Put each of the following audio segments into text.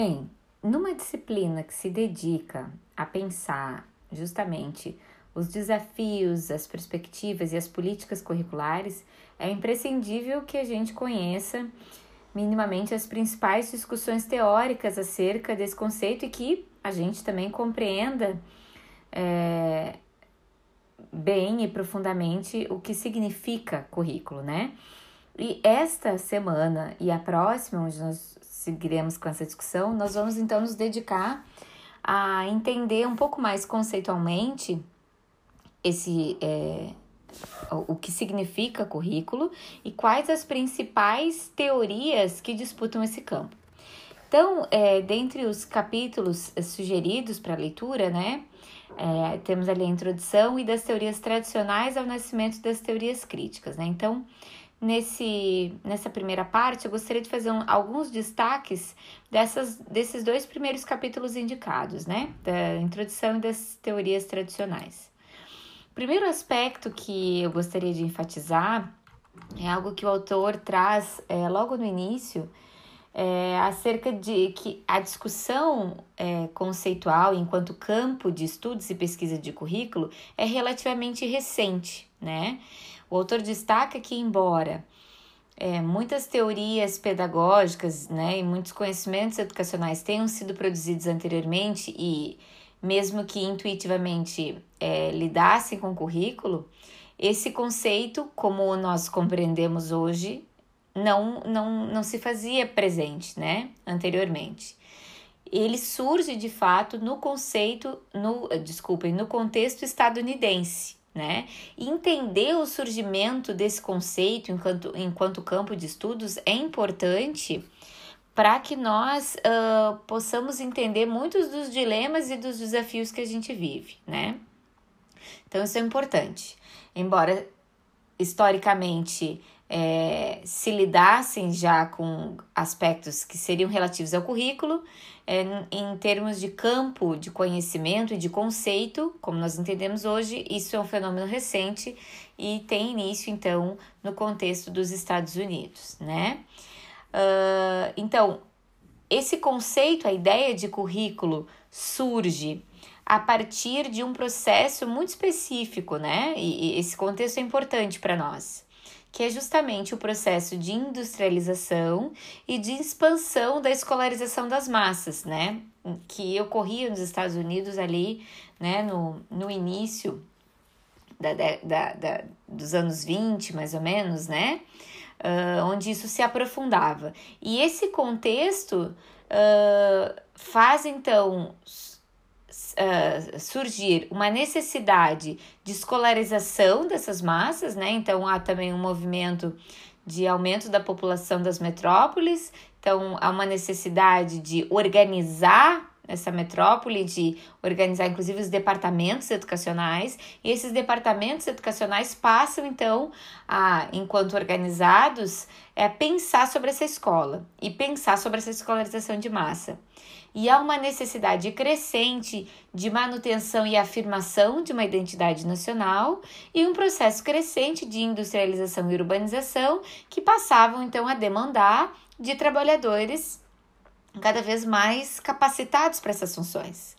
Bem, numa disciplina que se dedica a pensar justamente os desafios, as perspectivas e as políticas curriculares, é imprescindível que a gente conheça minimamente as principais discussões teóricas acerca desse conceito e que a gente também compreenda é, bem e profundamente o que significa currículo, né? E esta semana e a próxima, onde nós seguiremos com essa discussão, nós vamos então nos dedicar a entender um pouco mais conceitualmente esse é, o que significa currículo e quais as principais teorias que disputam esse campo. Então, é, dentre os capítulos sugeridos para leitura, né, é, temos ali a introdução e das teorias tradicionais ao nascimento das teorias críticas, né? Então, nesse, nessa primeira parte, eu gostaria de fazer um, alguns destaques dessas, desses dois primeiros capítulos indicados, né? Da introdução e das teorias tradicionais. O primeiro aspecto que eu gostaria de enfatizar é algo que o autor traz é, logo no início, é, acerca de que a discussão é, conceitual enquanto campo de estudos e pesquisa de currículo é relativamente recente, né? O autor destaca que, embora é, muitas teorias pedagógicas né, e muitos conhecimentos educacionais tenham sido produzidos anteriormente e, mesmo que intuitivamente é, lidassem com o currículo, esse conceito, como nós compreendemos hoje, não, não, não se fazia presente, né, anteriormente. Ele surge de fato no conceito, no, desculpem, no contexto estadunidense, né? Entender o surgimento desse conceito enquanto, enquanto campo de estudos é importante para que nós uh, possamos entender muitos dos dilemas e dos desafios que a gente vive, né? Então, isso é importante. Embora historicamente é, se lidassem já com aspectos que seriam relativos ao currículo, é, em termos de campo de conhecimento e de conceito, como nós entendemos hoje, isso é um fenômeno recente e tem início, então, no contexto dos Estados Unidos, né? Uh, então, esse conceito, a ideia de currículo, surge a partir de um processo muito específico, né? E, e esse contexto é importante para nós que é justamente o processo de industrialização e de expansão da escolarização das massas, né? Que ocorria nos Estados Unidos ali, né, no, no início da, da, da, dos anos 20, mais ou menos, né? Uh, onde isso se aprofundava. E esse contexto uh, faz então uh, surgir uma necessidade de escolarização dessas massas, né? Então há também um movimento de aumento da população das metrópoles, então há uma necessidade de organizar essa metrópole, de organizar inclusive os departamentos educacionais, e esses departamentos educacionais passam então a, enquanto organizados, é pensar sobre essa escola e pensar sobre essa escolarização de massa. E há uma necessidade crescente de manutenção e afirmação de uma identidade nacional e um processo crescente de industrialização e urbanização que passavam então a demandar de trabalhadores cada vez mais capacitados para essas funções.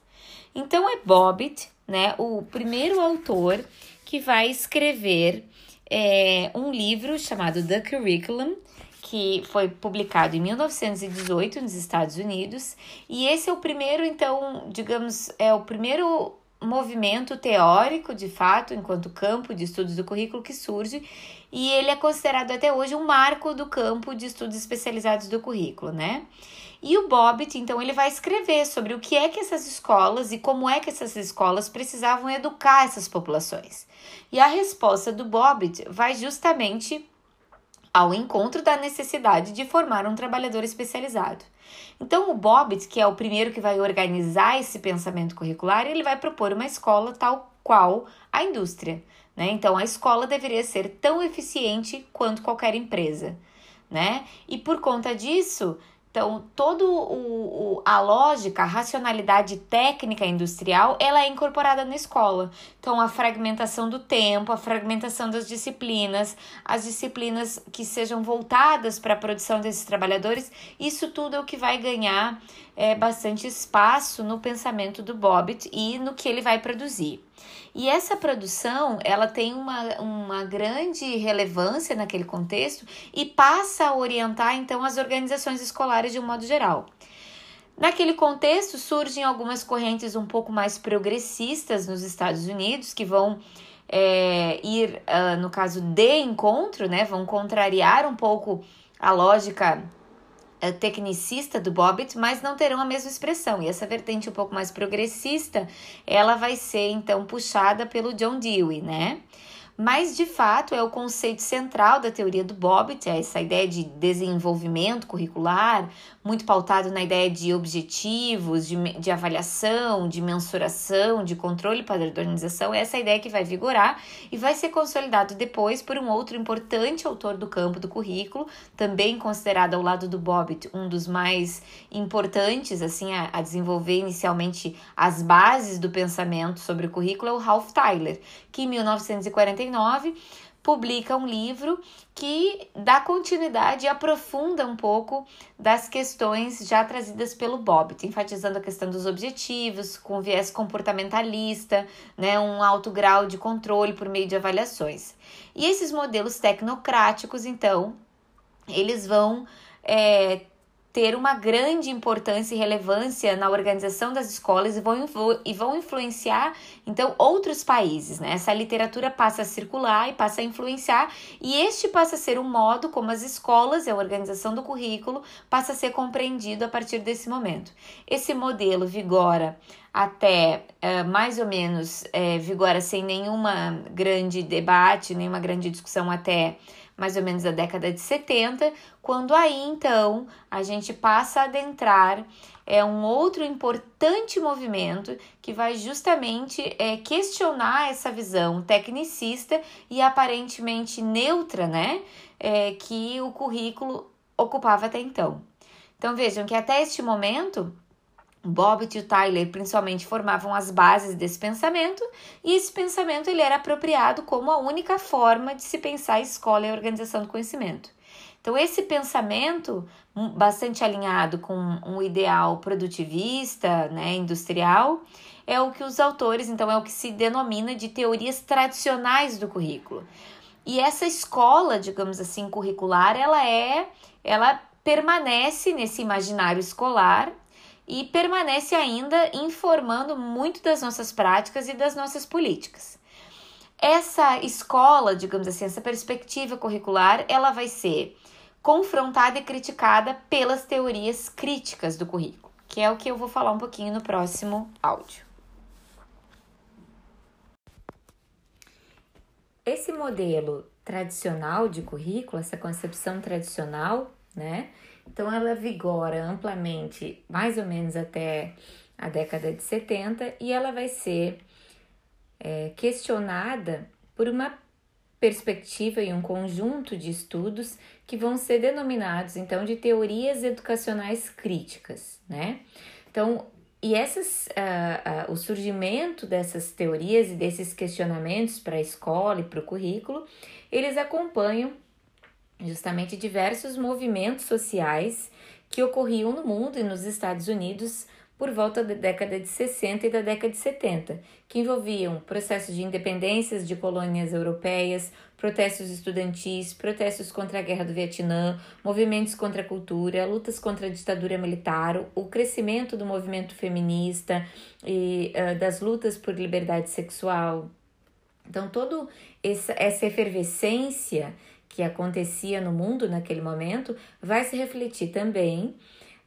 Então é Bobbitt, né, o primeiro autor que vai escrever é, um livro chamado The Curriculum, que foi publicado em 1918 nos Estados Unidos, e esse é o primeiro, então, digamos, é o primeiro movimento teórico, de fato, enquanto campo de estudos do currículo que surge, e ele é considerado até hoje um marco do campo de estudos especializados do currículo, né? E o Bobbitt, então, ele vai escrever sobre o que é que essas escolas e como é que essas escolas precisavam educar essas populações. E a resposta do Bobbitt vai justamente ao encontro da necessidade de formar um trabalhador especializado. Então, o Bobbitt, que é o primeiro que vai organizar esse pensamento curricular, ele vai propor uma escola tal qual a indústria. Né? Então, a escola deveria ser tão eficiente quanto qualquer empresa. Né? E por conta disso, Então, o, a lógica, a racionalidade técnica industrial, ela é incorporada na escola. Então, a fragmentação do tempo, a fragmentação das disciplinas, as disciplinas que sejam voltadas para a produção desses trabalhadores, isso tudo é o que vai ganhar é, bastante espaço no pensamento do Bobbitt e no que ele vai produzir. E essa produção, ela tem uma, uma grande relevância naquele contexto e passa a orientar, então, as organizações escolares de um modo geral. Naquele contexto, surgem algumas correntes um pouco mais progressistas nos Estados Unidos, que vão é, ir, uh, no caso de encontro, né, vão contrariar um pouco a lógica tecnicista do Bobbitt, mas não terão a mesma expressão. E essa vertente um pouco mais progressista, ela vai ser então puxada pelo John Dewey, né? Mas de fato é o conceito central da teoria do Bobbitt, é essa ideia de desenvolvimento curricular, muito pautado na ideia de objetivos, de, de avaliação, de mensuração, de controle e padronização, é essa ideia que vai vigorar e vai ser consolidado depois por um outro importante autor do campo do currículo, também considerado ao lado do Bobbitt um dos mais importantes assim a, a desenvolver inicialmente as bases do pensamento sobre o currículo, é o Ralph Tyler, que em 1949 publica um livro que dá continuidade e aprofunda um pouco das questões já trazidas pelo Bobbitt, enfatizando a questão dos objetivos, com viés comportamentalista, né, um alto grau de controle por meio de avaliações. E esses modelos tecnocráticos, então, eles vão é, ter uma grande importância e relevância na organização das escolas e vão, e vão influenciar, então, outros países. Né? Essa literatura passa a circular e passa a influenciar, e este passa a ser um modo como as escolas e a organização do currículo passa a ser compreendido a partir desse momento. Esse modelo vigora até uh, mais ou menos uh, vigora sem nenhuma grande debate, nenhuma grande discussão até mais ou menos a década de 70, quando aí então a gente passa a adentrar é um outro importante movimento que vai justamente é, questionar essa visão tecnicista e aparentemente neutra, né, é, que o currículo ocupava até então. Então vejam que até este momento Bobbitt e o Tyler principalmente formavam as bases desse pensamento, e esse pensamento ele era apropriado como a única forma de se pensar a escola e a organização do conhecimento. Então, esse pensamento, bastante alinhado com um ideal produtivista, né, industrial, é o que os autores, então, é o que se denomina de teorias tradicionais do currículo. E essa escola, digamos assim, curricular, ela é, ela permanece nesse imaginário escolar e permanece ainda informando muito das nossas práticas e das nossas políticas. Essa escola, digamos assim, essa perspectiva curricular, ela vai ser confrontada e criticada pelas teorias críticas do currículo, que é o que eu vou falar um pouquinho no próximo áudio. Esse modelo tradicional de currículo, essa concepção tradicional, né, então, ela vigora amplamente mais ou menos até a década de 70 e ela vai ser é, questionada por uma perspectiva e um conjunto de estudos que vão ser denominados então de teorias educacionais críticas, né? Então, e essas, uh, uh, o surgimento dessas teorias e desses questionamentos para a escola e para o currículo, eles acompanham justamente diversos movimentos sociais que ocorriam no mundo e nos Estados Unidos por volta da década de 60 e da década de 70, que envolviam processos de independências de colônias europeias, protestos estudantis, protestos contra a guerra do Vietnã, movimentos contra a cultura, lutas contra a ditadura militar, o crescimento do movimento feminista e uh, das lutas por liberdade sexual. Então, toda essa efervescência que acontecia no mundo naquele momento vai se refletir também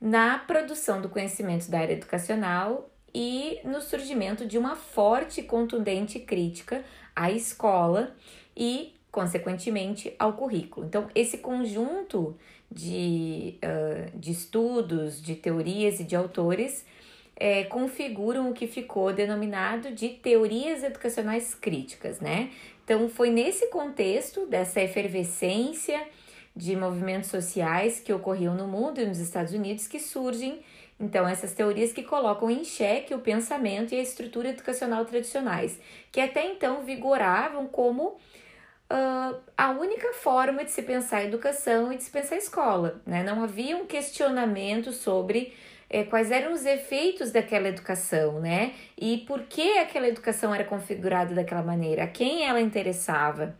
na produção do conhecimento da área educacional e no surgimento de uma forte e contundente crítica à escola e, consequentemente, ao currículo. Então, esse conjunto de, uh, de estudos, de teorias e de autores é, configuram o que ficou denominado de teorias educacionais críticas, né? Então, foi nesse contexto dessa efervescência de movimentos sociais que ocorriam no mundo e nos Estados Unidos que surgem então, essas teorias que colocam em xeque o pensamento e a estrutura educacional tradicionais, que até então vigoravam como uh, a única forma de se pensar educação e de se pensar escola. Né? Não havia um questionamento sobre eh, quais eram os efeitos daquela educação, né? E por que aquela educação era configurada daquela maneira, a quem ela interessava,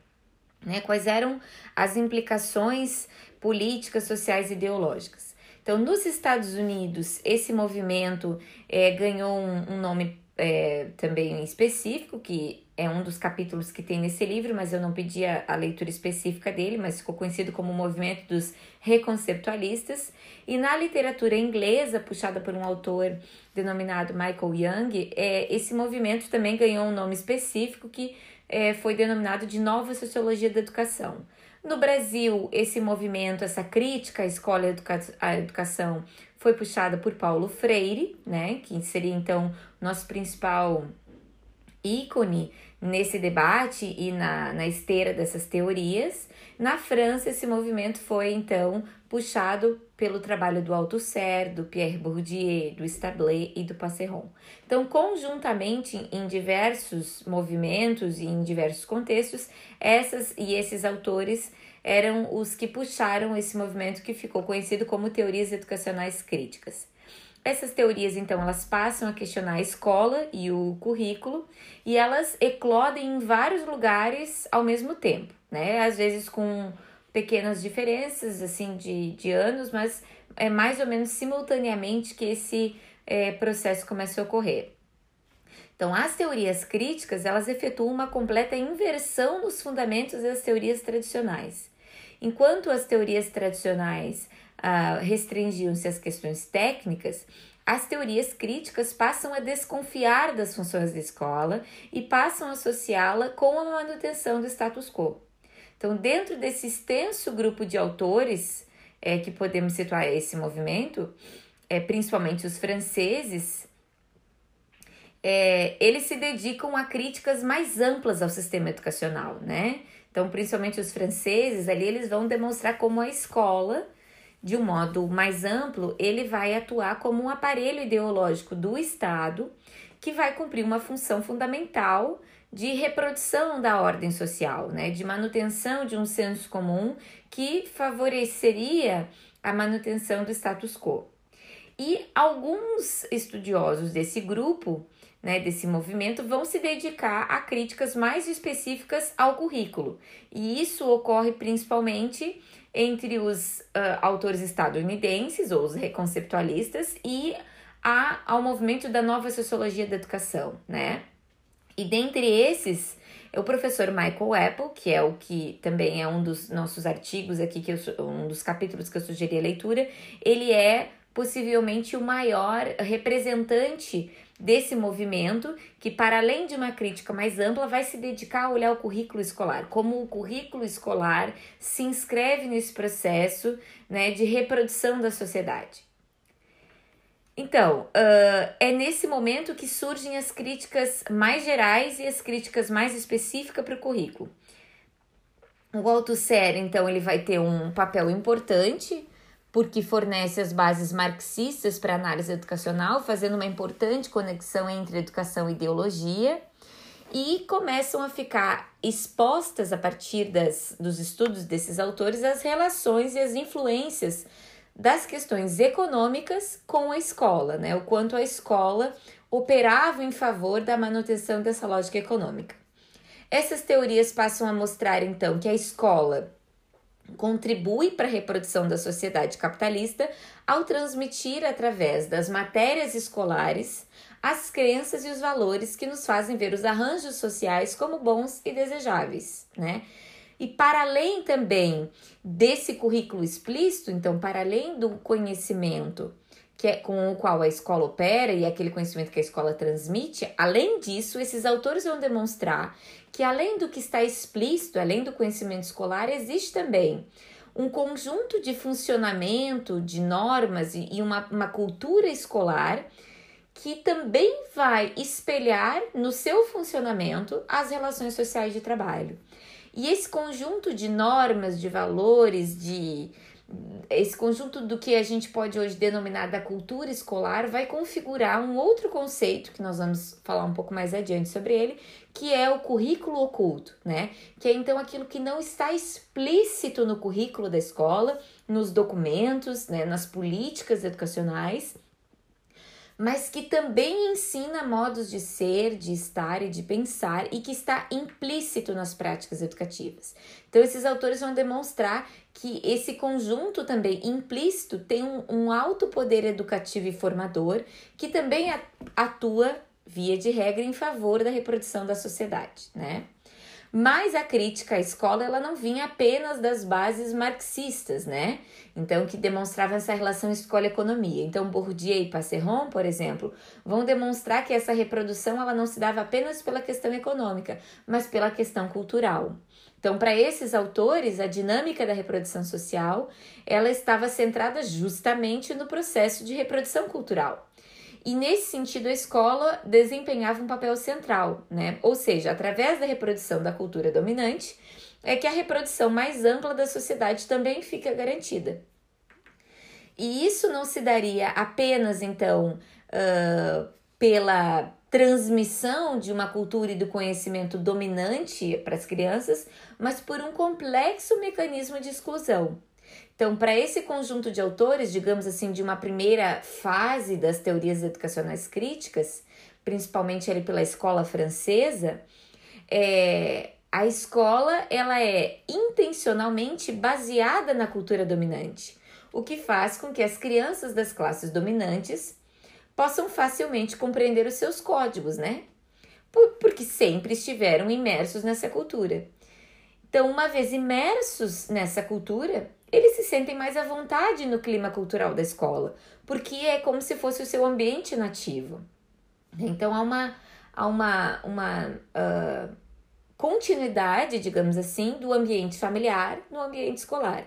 né? Quais eram as implicações políticas, sociais e ideológicas. Então, nos Estados Unidos, esse movimento é, ganhou um, um nome é, também específico, que é um dos capítulos que tem nesse livro, mas eu não pedi a, a, leitura específica dele, mas ficou conhecido como o movimento dos reconceptualistas. E na literatura inglesa, puxada por um autor denominado Michael Young, é, esse movimento também ganhou um nome específico que é, foi denominado de Nova Sociologia da Educação. No Brasil, esse movimento, essa crítica à escola e educa à educação foi puxada por Paulo Freire, né, que seria então nosso principal ícone nesse debate e na, na esteira dessas teorias. Na França, esse movimento foi então puxado pelo trabalho do Althusser, do Pierre Bourdieu, do Stablet e do Passeron. Então, conjuntamente, em diversos movimentos e em diversos contextos, essas e esses autores eram os que puxaram esse movimento que ficou conhecido como teorias educacionais críticas. Essas teorias, então, elas passam a questionar a escola e o currículo e elas eclodem em vários lugares ao mesmo tempo, né? Às vezes com pequenas diferenças, assim, de, de anos, mas é mais ou menos simultaneamente que esse é, processo começa a ocorrer. Então, as teorias críticas, elas efetuam uma completa inversão nos fundamentos das teorias tradicionais. Enquanto as teorias tradicionais restringiam-se às questões técnicas, as teorias críticas passam a desconfiar das funções da escola e passam a associá-la com a manutenção do status quo. Então, dentro desse extenso grupo de autores é, que podemos situar esse movimento, é, principalmente os franceses, é, eles se dedicam a críticas mais amplas ao sistema educacional, né? Então, principalmente os franceses, ali eles vão demonstrar como a escola, de um modo mais amplo, ele vai atuar como um aparelho ideológico do Estado que vai cumprir uma função fundamental de reprodução da ordem social, né, de manutenção de um senso comum que favoreceria a manutenção do status quo. E alguns estudiosos desse grupo né, desse movimento vão se dedicar a críticas mais específicas ao currículo. E isso ocorre principalmente entre os uh, autores estadunidenses, ou os reconceptualistas, e a, ao movimento da nova sociologia da educação, né? E dentre esses, é o professor Michael Apple, que é o que também é um dos nossos artigos aqui, que eu, um dos capítulos que eu sugeri a leitura, ele é possivelmente o maior representante desse movimento, que, para além de uma crítica mais ampla, vai se dedicar a olhar o currículo escolar, como o currículo escolar se inscreve nesse processo né, de reprodução da sociedade. Então, uh, é nesse momento que surgem as críticas mais gerais e as críticas mais específicas para o currículo. O Althusser, então, ele vai ter um papel importante porque fornece as bases marxistas para análise educacional, fazendo uma importante conexão entre educação e ideologia, e começam a ficar expostas a partir das, dos estudos desses autores as relações e as influências das questões econômicas com a escola, né? O quanto a escola operava em favor da manutenção dessa lógica econômica. Essas teorias passam a mostrar então que a escola contribui para a reprodução da sociedade capitalista ao transmitir através das matérias escolares as crenças e os valores que nos fazem ver os arranjos sociais como bons e desejáveis, né? E para além também desse currículo explícito, então para além do conhecimento que é com o qual a escola opera e aquele conhecimento que a escola transmite, além disso, esses autores vão demonstrar que além do que está explícito, além do conhecimento escolar, existe também um conjunto de funcionamento, de normas e uma, uma cultura escolar que também vai espelhar no seu funcionamento as relações sociais de trabalho. E esse conjunto de normas, de valores, de esse conjunto do que a gente pode hoje denominar da cultura escolar vai configurar um outro conceito que nós vamos falar um pouco mais adiante sobre ele, que é o currículo oculto, né? Que é então aquilo que não está explícito no currículo da escola, nos documentos, né, nas políticas educacionais, mas que também ensina modos de ser, de estar e de pensar e que está implícito nas práticas educativas. Então, esses autores vão demonstrar que esse conjunto também implícito tem um, um alto poder educativo e formador que também atua via de regra, em favor da reprodução da sociedade, né? Mas a crítica à escola ela não vinha apenas das bases marxistas, né? Então, que demonstravam essa relação escola-economia. Então, Bourdieu e Passeron, por exemplo, vão demonstrar que essa reprodução ela não se dava apenas pela questão econômica, mas pela questão cultural. Então, para esses autores, a dinâmica da reprodução social, ela estava centrada justamente no processo de reprodução cultural. E nesse sentido, a escola desempenhava um papel central, né? Ou seja, através da reprodução da cultura dominante, é que a reprodução mais ampla da sociedade também fica garantida. E isso não se daria apenas, então, uh, pela transmissão de uma cultura e do conhecimento dominante para as crianças, mas por um complexo mecanismo de exclusão. Então, para esse conjunto de autores, digamos assim, de uma primeira fase das teorias educacionais críticas, principalmente ali pela escola francesa, é, a escola ela é intencionalmente baseada na cultura dominante, o que faz com que as crianças das classes dominantes possam facilmente compreender os seus códigos, né? Por, porque sempre estiveram imersos nessa cultura. Então, uma vez imersos nessa cultura, eles se sentem mais à vontade no clima cultural da escola, porque é como se fosse o seu ambiente nativo. Então há uma, há uma, uma uh, continuidade, digamos assim, do ambiente familiar no ambiente escolar.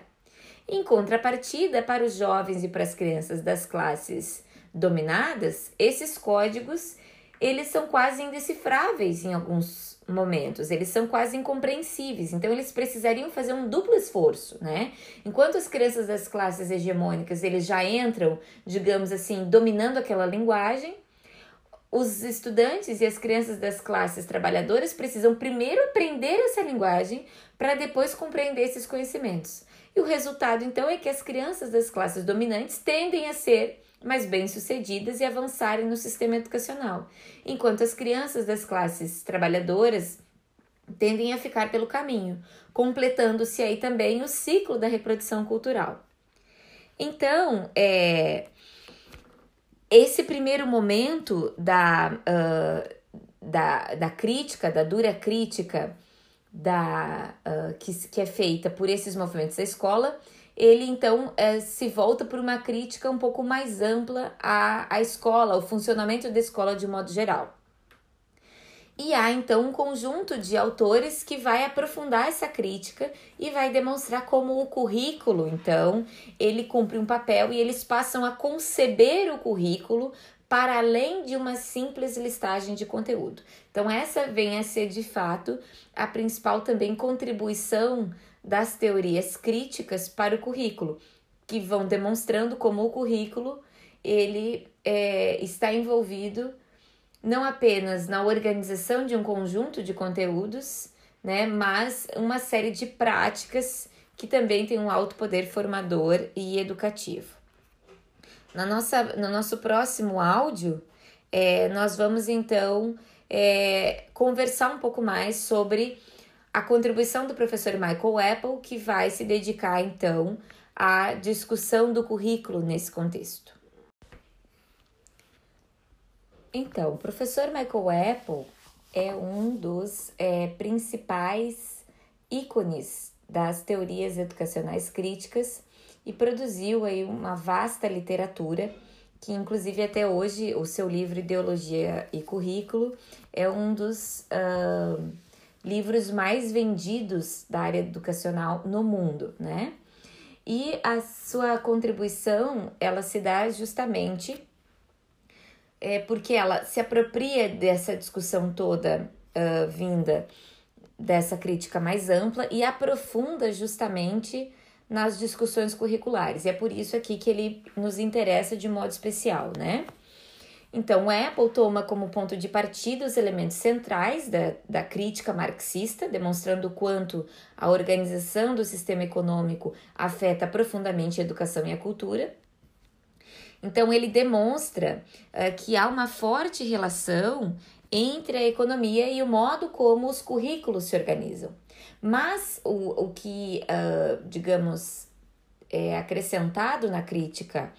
Em contrapartida, para os jovens e para as crianças das classes dominadas, esses códigos eles são quase indecifráveis em alguns momentos, eles são quase incompreensíveis, então eles precisariam fazer um duplo esforço, né? Enquanto as crianças das classes hegemônicas, eles já entram, digamos assim, dominando aquela linguagem, os estudantes e as crianças das classes trabalhadoras precisam primeiro aprender essa linguagem para depois compreender esses conhecimentos. E o resultado, então, é que as crianças das classes dominantes tendem a ser mais bem-sucedidas e avançarem no sistema educacional, enquanto as crianças das classes trabalhadoras tendem a ficar pelo caminho, completando-se aí também o ciclo da reprodução cultural. Então, é, esse primeiro momento da, uh, da, da crítica, da dura crítica da, uh, que, que é feita por esses movimentos da escola, ele então é, se volta por uma crítica um pouco mais ampla à, à escola, ao funcionamento da escola de modo geral. E há então um conjunto de autores que vai aprofundar essa crítica e vai demonstrar como o currículo, então, ele cumpre um papel e eles passam a conceber o currículo para além de uma simples listagem de conteúdo. Então, essa vem a ser de fato a principal também contribuição das teorias críticas para o currículo, que vão demonstrando como o currículo ele é, está envolvido não apenas na organização de um conjunto de conteúdos, né, mas uma série de práticas que também tem um alto poder formador e educativo. Na nossa, no nosso próximo áudio, é, nós vamos então é, conversar um pouco mais sobre a contribuição do professor Michael Apple, que vai se dedicar então à discussão do currículo nesse contexto. Então, o professor Michael Apple é um dos é, principais ícones das teorias educacionais críticas e produziu aí uma vasta literatura que inclusive até hoje o seu livro Ideologia e Currículo é um dos uh, livros mais vendidos da área educacional no mundo, né? E a sua contribuição, ela se dá justamente é, porque ela se apropria dessa discussão toda uh, vinda dessa crítica mais ampla e aprofunda justamente nas discussões curriculares. E é por isso aqui que ele nos interessa de modo especial, né? Então, Apple toma como ponto de partida os elementos centrais da, da crítica marxista, demonstrando o quanto a organização do sistema econômico afeta profundamente a educação e a cultura. Então, ele demonstra uh, que há uma forte relação entre a economia e o modo como os currículos se organizam. Mas o, o que, uh, digamos, é acrescentado na crítica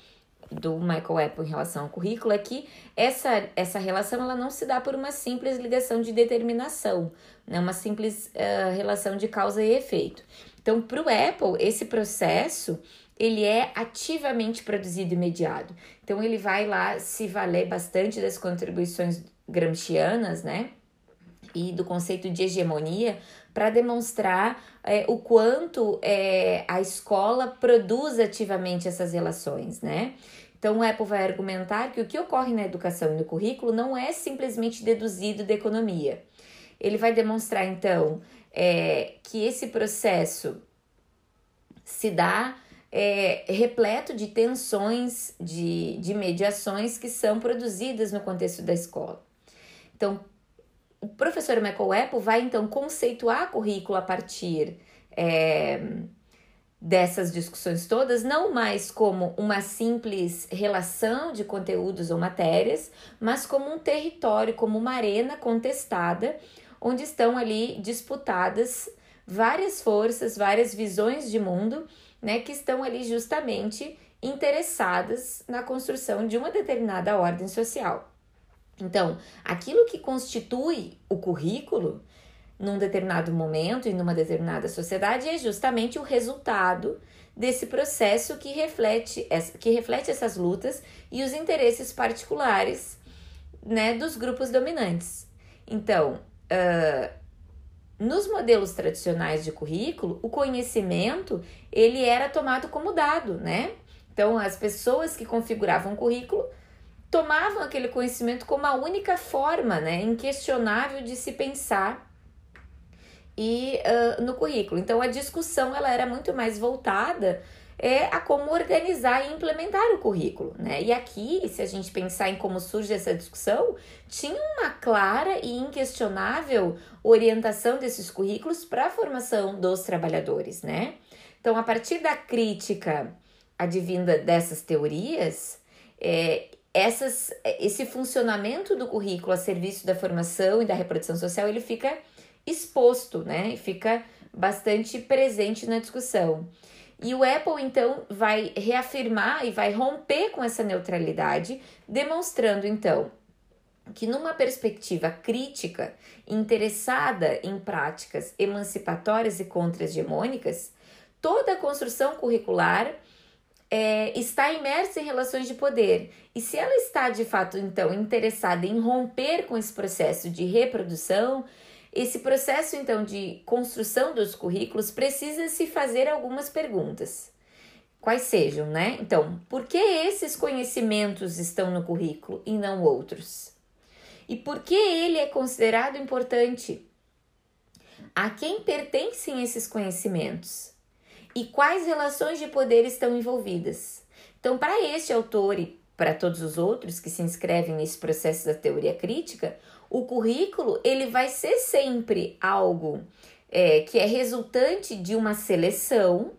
do Michael Apple em relação ao currículo é que essa, essa relação ela não se dá por uma simples ligação de determinação, né? uma simples uh, relação de causa e efeito. Então, para o Apple, esse processo ele é ativamente produzido e mediado. Então, ele vai lá se valer bastante das contribuições gramscianas, né? E do conceito de hegemonia para demonstrar é, o quanto é, a escola produz ativamente essas relações, né? Então, o Apple vai argumentar que o que ocorre na educação e no currículo não é simplesmente deduzido da economia. Ele vai demonstrar, então, é, que esse processo se dá é, repleto de tensões, de, de mediações que são produzidas no contexto da escola. Então, o professor Michael Apple vai então conceituar currículo a partir é, dessas discussões todas, não mais como uma simples relação de conteúdos ou matérias, mas como um território, como uma arena contestada, onde estão ali disputadas várias forças, várias visões de mundo, né, que estão ali justamente interessadas na construção de uma determinada ordem social. Então, aquilo que constitui o currículo num determinado momento e numa determinada sociedade é justamente o resultado desse processo que reflete, que reflete essas lutas e os interesses particulares né, dos grupos dominantes. Então, uh, nos modelos tradicionais de currículo, o conhecimento ele era tomado como dado, né? Então, as pessoas que configuravam o currículo tomavam aquele conhecimento como a única forma, né, inquestionável de se pensar e uh, no currículo. Então a discussão ela era muito mais voltada é a como organizar e implementar o currículo, né? E aqui, se a gente pensar em como surge essa discussão, tinha uma clara e inquestionável orientação desses currículos para a formação dos trabalhadores, né? Então, a partir da crítica advinda dessas teorias, é, essas, esse funcionamento do currículo a serviço da formação e da reprodução social, ele fica exposto, né? E fica bastante presente na discussão. E o Apple então vai reafirmar e vai romper com essa neutralidade, demonstrando então que numa perspectiva crítica, interessada em práticas emancipatórias e contra-hegemônicas, toda a construção curricular é, está imersa em relações de poder. E se ela está de fato, então, interessada em romper com esse processo de reprodução, esse processo, então, de construção dos currículos precisa se fazer algumas perguntas. Quais sejam, né? Então, por que esses conhecimentos estão no currículo e não outros? E por que ele é considerado importante? A quem pertencem esses conhecimentos? E quais relações de poder estão envolvidas. Então, para este autor e para todos os outros que se inscrevem nesse processo da teoria crítica, o currículo ele vai ser sempre algo é, que é resultante de uma seleção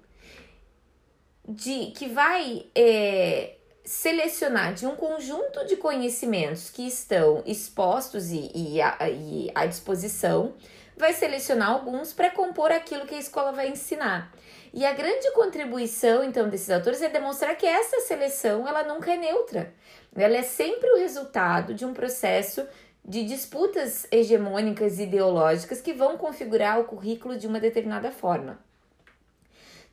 de que vai é, selecionar de um conjunto de conhecimentos que estão expostos e, e, a, e à disposição, vai selecionar alguns para compor aquilo que a escola vai ensinar. E a grande contribuição, então, desses autores é demonstrar que essa seleção, ela nunca é neutra. Ela é sempre o resultado de um processo de disputas hegemônicas ideológicas que vão configurar o currículo de uma determinada forma.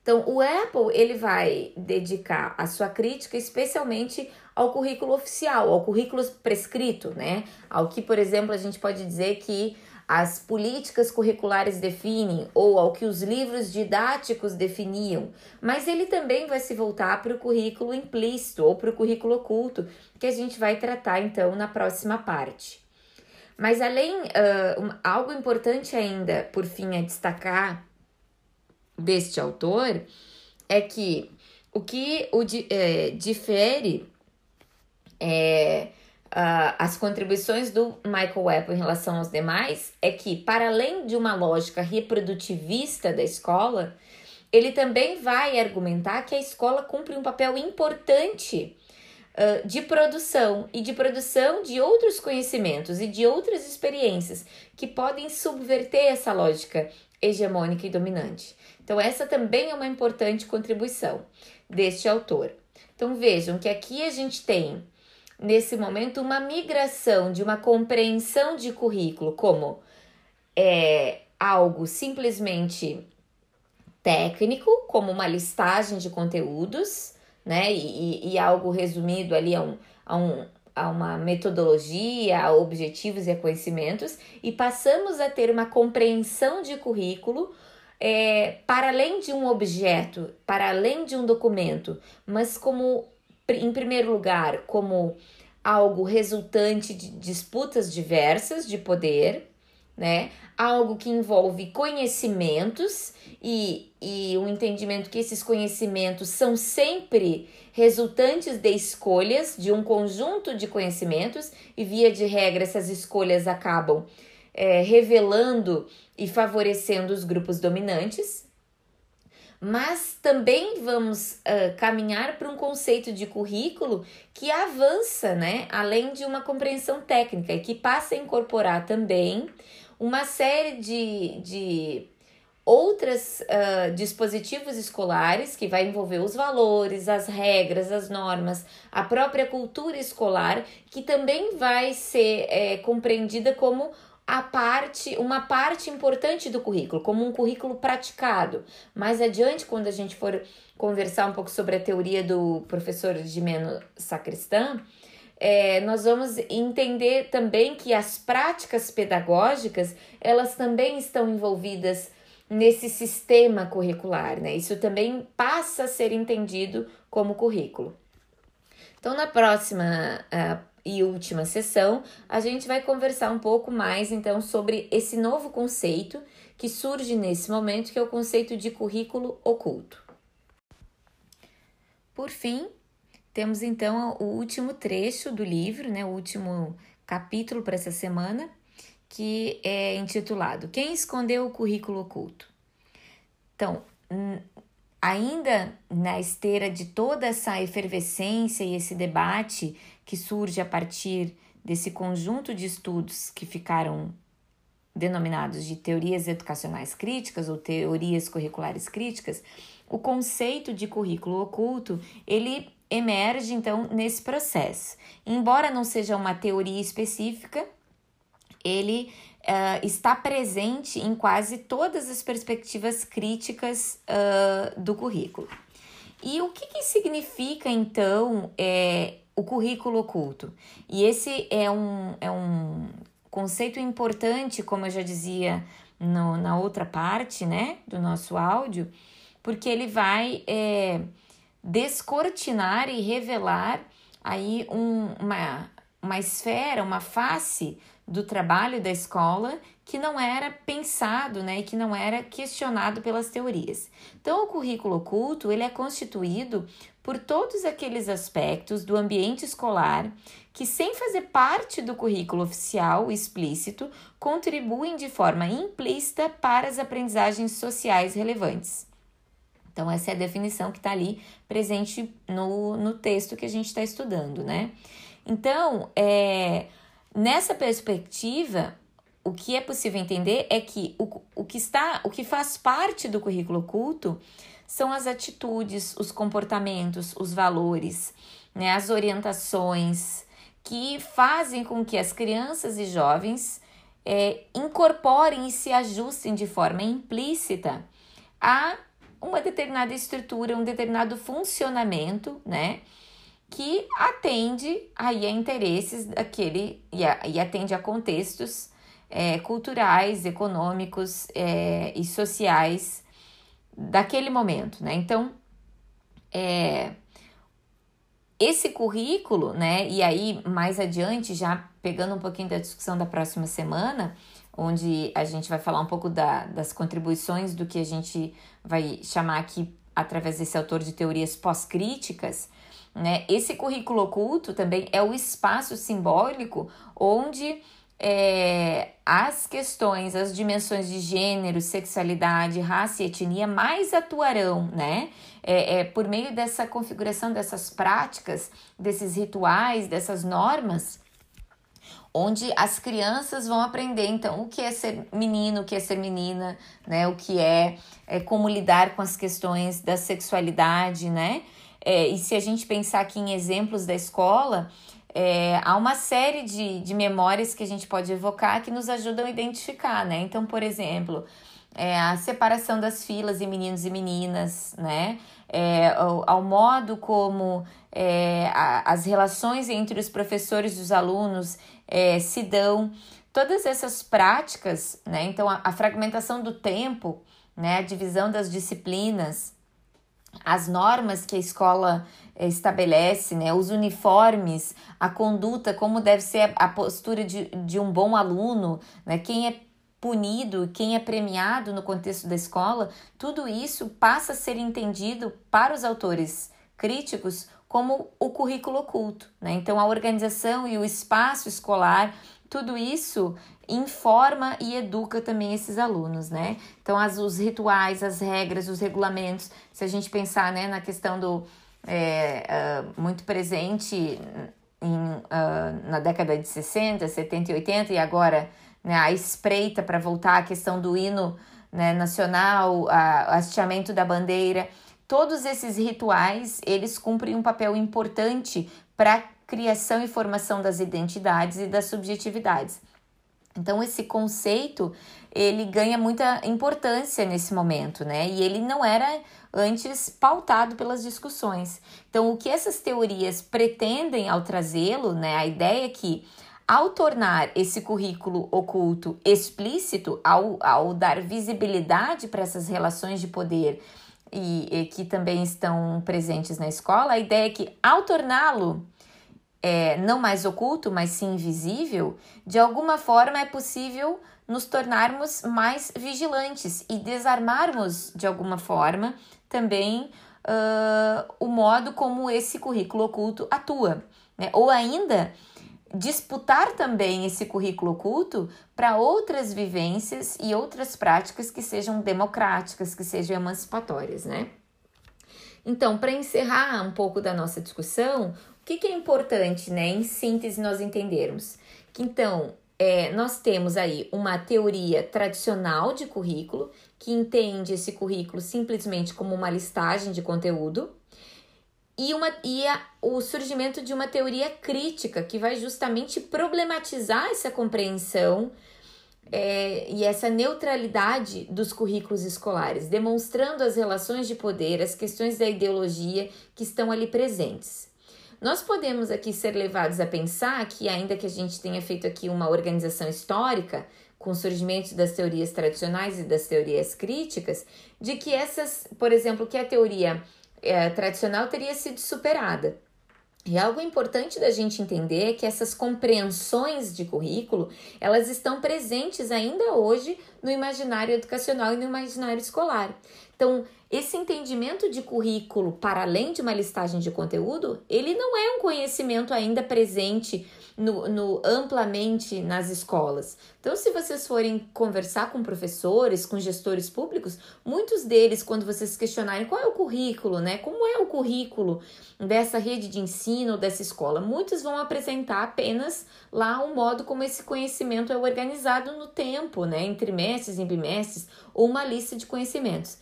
Então, o Apple ele vai dedicar a sua crítica especialmente ao currículo oficial, ao currículo prescrito, né? Ao que, por exemplo, a gente pode dizer que as políticas curriculares definem ou ao que os livros didáticos definiam, mas ele também vai se voltar para o currículo implícito ou para o currículo oculto, que a gente vai tratar então na próxima parte. Mas além, uh, um, algo importante ainda, por fim, a destacar deste autor é que o que o é, difere é, uh, as contribuições do Michael Webb em relação aos demais é que, para além de uma lógica reprodutivista da escola, ele também vai argumentar que a escola cumpre um papel importante uh, de produção e de produção de outros conhecimentos e de outras experiências que podem subverter essa lógica hegemônica e dominante. Então, essa também é uma importante contribuição deste autor. Então, vejam que aqui a gente tem, nesse momento, uma migração de uma compreensão de currículo como é, algo simplesmente técnico, como uma listagem de conteúdos, né? E, e algo resumido ali a, um, a, um, a uma metodologia, a objetivos e a conhecimentos, e passamos a ter uma compreensão de currículo é, para além de um objeto, para além de um documento, mas como, em primeiro lugar, como algo resultante de disputas diversas de poder, né? Algo que envolve conhecimentos e, e o entendimento que esses conhecimentos são sempre resultantes de escolhas de um conjunto de conhecimentos e, via de regra, essas escolhas acabam é, revelando e favorecendo os grupos dominantes. Mas também vamos uh, caminhar para um conceito de currículo que avança, né? Além de uma compreensão técnica e que passa a incorporar também uma série de, de outros uh, dispositivos escolares que vai envolver os valores, as regras, as normas, a própria cultura escolar, que também vai ser é, compreendida como a parte, uma parte importante do currículo, como um currículo praticado. Mais adiante, quando a gente for conversar um pouco sobre a teoria do professor Gimeno Sacristã, é, nós vamos entender também que as práticas pedagógicas elas também estão envolvidas nesse sistema curricular, né? Isso também passa a ser entendido como currículo. Então, na próxima uh, e última sessão, a gente vai conversar um pouco mais então sobre esse novo conceito que surge nesse momento, que é o conceito de currículo oculto. Por fim, temos então o último trecho do livro, né, o último capítulo para essa semana, que é intitulado Quem escondeu o currículo oculto? Então, ainda na esteira de toda essa efervescência e esse debate que surge a partir desse conjunto de estudos que ficaram denominados de teorias educacionais críticas ou teorias curriculares críticas, o conceito de currículo oculto, ele emerge então nesse processo. Embora não seja uma teoria específica, ele uh, está presente em quase todas as perspectivas críticas uh, do currículo. E o que, que significa então é, o currículo oculto? E esse é um, é um conceito importante, como eu já dizia no, na outra parte né, do nosso áudio, porque ele vai. É, descortinar e revelar aí um, uma, uma esfera, uma face do trabalho da escola que não era pensado, né, e que não era questionado pelas teorias. Então, o currículo oculto, ele é constituído por todos aqueles aspectos do ambiente escolar que, sem fazer parte do currículo oficial explícito, contribuem de forma implícita para as aprendizagens sociais relevantes. Então, essa é a definição que está ali presente no, no texto que a gente está estudando, né? Então, é, nessa perspectiva, o que é possível entender é que o, o que está, o que faz parte do currículo oculto são as atitudes, os comportamentos, os valores, né, as orientações que fazem com que as crianças e jovens é, incorporem e se ajustem de forma implícita a uma determinada estrutura, um determinado funcionamento, né? Que atende aí a interesses daquele e, a, e atende a contextos é, culturais, econômicos é, e sociais daquele momento, né? Então, é, esse currículo, né? E aí, mais adiante, já pegando um pouquinho da discussão da próxima semana, onde a gente vai falar um pouco da, das contribuições do que a gente vai chamar aqui através desse autor de teorias pós-críticas, né? Esse currículo oculto também é o espaço simbólico onde é, as questões, as dimensões de gênero, sexualidade, raça e etnia mais atuarão, né? É, é, por meio dessa configuração dessas práticas, desses rituais, dessas normas, onde as crianças vão aprender então o que é ser menino, o que é ser menina, né? O que é, é como lidar com as questões da sexualidade, né? É, e se a gente pensar aqui em exemplos da escola, é, há uma série de, de memórias que a gente pode evocar que nos ajudam a identificar, né? Então, por exemplo, é, a separação das filas de meninos e meninas, né? É, ao, ao modo como é, a, as relações entre os professores e os alunos é, se dão, todas essas práticas, né? Então, a, a fragmentação do tempo, né? A divisão das disciplinas, as normas que a escola eh, estabelece, né, os uniformes, a conduta, como deve ser a postura de, de um bom aluno, né, quem é punido, quem é premiado no contexto da escola, tudo isso passa a ser entendido para os autores críticos como o currículo oculto. Né? Então, a organização e o espaço escolar, tudo isso informa e educa também esses alunos, né? Então, as, os rituais, as regras, os regulamentos, se a gente pensar né, na questão do é, uh, muito presente em, uh, na década de 60, 70 e 80, e agora né, a espreita para voltar à questão do hino né, nacional, o hasteamento da bandeira, todos esses rituais, eles cumprem um papel importante para a criação e formação das identidades e das subjetividades. Então esse conceito ele ganha muita importância nesse momento, né? E ele não era antes pautado pelas discussões. Então o que essas teorias pretendem ao trazê-lo, né? A ideia é que ao tornar esse currículo oculto explícito, ao, ao dar visibilidade para essas relações de poder e, e que também estão presentes na escola, a ideia é que ao torná-lo é, não mais oculto, mas sim invisível, de alguma forma é possível nos tornarmos mais vigilantes e desarmarmos de alguma forma também uh, o modo como esse currículo oculto atua. Né? Ou ainda disputar também esse currículo oculto para outras vivências e outras práticas que sejam democráticas, que sejam emancipatórias, né? Então, para encerrar um pouco da nossa discussão, o que, que é importante, né, em síntese, nós entendermos? Que então, é, nós temos aí uma teoria tradicional de currículo, que entende esse currículo simplesmente como uma listagem de conteúdo, e, uma, e a, o surgimento de uma teoria crítica, que vai justamente problematizar essa compreensão é, e essa neutralidade dos currículos escolares, demonstrando as relações de poder, as questões da ideologia que estão ali presentes. Nós podemos aqui ser levados a pensar que, ainda que a gente tenha feito aqui uma organização histórica, com o surgimento das teorias tradicionais e das teorias críticas, de que essas, por exemplo, que a teoria é, tradicional teria sido superada. E algo importante da gente entender é que essas compreensões de currículo, elas estão presentes ainda hoje no imaginário educacional e no imaginário escolar. Então, esse entendimento de currículo, para além de uma listagem de conteúdo, ele não é um conhecimento ainda presente no, no, amplamente nas escolas. Então, se vocês forem conversar com professores, com gestores públicos, muitos deles, quando vocês questionarem qual é o currículo, né? Como é o currículo dessa rede de ensino, dessa escola, muitos vão apresentar apenas lá o um modo como esse conhecimento é organizado no tempo, né? Em trimestres, em bimestres, ou uma lista de conhecimentos.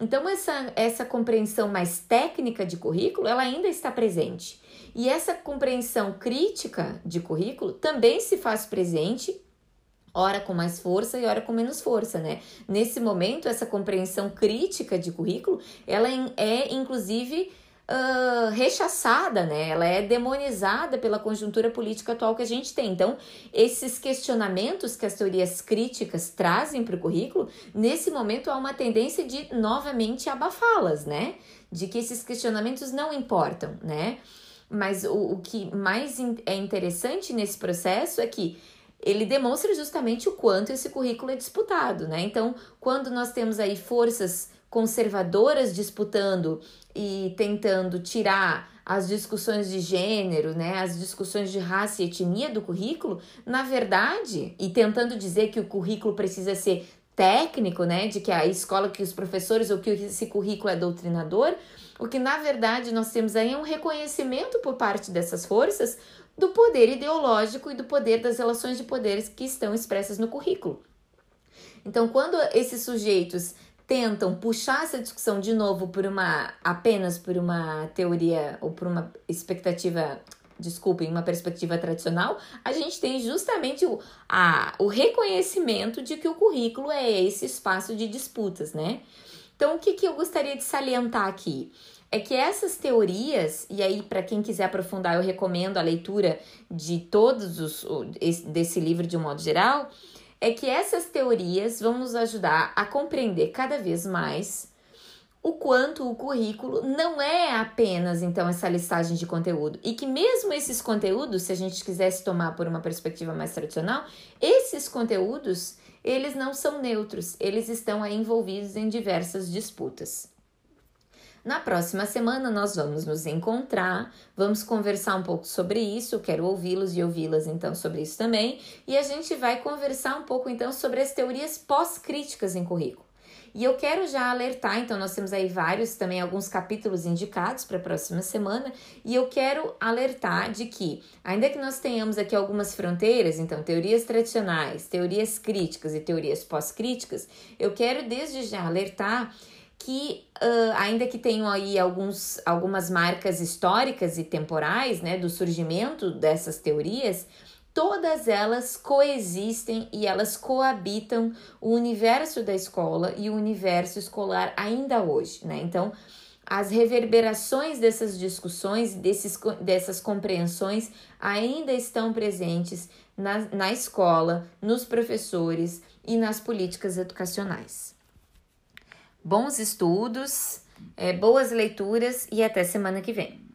Então, essa, essa compreensão mais técnica de currículo, ela ainda está presente. E essa compreensão crítica de currículo também se faz presente, ora com mais força e ora com menos força, né? Nesse momento, essa compreensão crítica de currículo, ela é, inclusive, uh, rechaçada, né? Ela é demonizada pela conjuntura política atual que a gente tem. Então, esses questionamentos que as teorias críticas trazem para o currículo, nesse momento há uma tendência de novamente abafá-las, né? De que esses questionamentos não importam, né? mas o, o que mais in, é interessante nesse processo é que ele demonstra justamente o quanto esse currículo é disputado, né? Então, quando nós temos aí forças conservadoras disputando e tentando tirar as discussões de gênero, né, as discussões de raça e etnia do currículo, na verdade, e tentando dizer que o currículo precisa ser técnico, né, de que a escola, que os professores ou que esse currículo é doutrinador, o que na verdade nós temos aí é um reconhecimento por parte dessas forças do poder ideológico e do poder das relações de poderes que estão expressas no currículo. Então, quando esses sujeitos tentam puxar essa discussão de novo por uma apenas por uma teoria ou por uma expectativa desculpem, uma perspectiva tradicional, a gente tem justamente o, a, o reconhecimento de que o currículo é esse espaço de disputas, né? Então, o que, que eu gostaria de salientar aqui? É que essas teorias, e aí, para quem quiser aprofundar, eu recomendo a leitura de todos os desse livro de um modo geral é que essas teorias vão nos ajudar a compreender cada vez mais o quanto o currículo não é apenas então essa listagem de conteúdo e que mesmo esses conteúdos, se a gente quisesse tomar por uma perspectiva mais tradicional, esses conteúdos, eles não são neutros, eles estão envolvidos em diversas disputas. Na próxima semana nós vamos nos encontrar, vamos conversar um pouco sobre isso, quero ouvi-los e ouvi-las então sobre isso também, e a gente vai conversar um pouco então sobre as teorias pós-críticas em currículo. E eu quero já alertar, então nós temos aí vários também alguns capítulos indicados para a próxima semana, e eu quero alertar de que, ainda que nós tenhamos aqui algumas fronteiras, então teorias tradicionais, teorias críticas e teorias pós-críticas, eu quero desde já alertar que uh, ainda que tenham aí alguns, algumas marcas históricas e temporais, né, do surgimento dessas teorias, todas elas coexistem e elas coabitam o universo da escola e o universo escolar ainda hoje, né? Então, as reverberações dessas discussões, desses, dessas compreensões ainda estão presentes na, na escola, nos professores e nas políticas educacionais bons estudos, é, boas leituras e até semana que vem.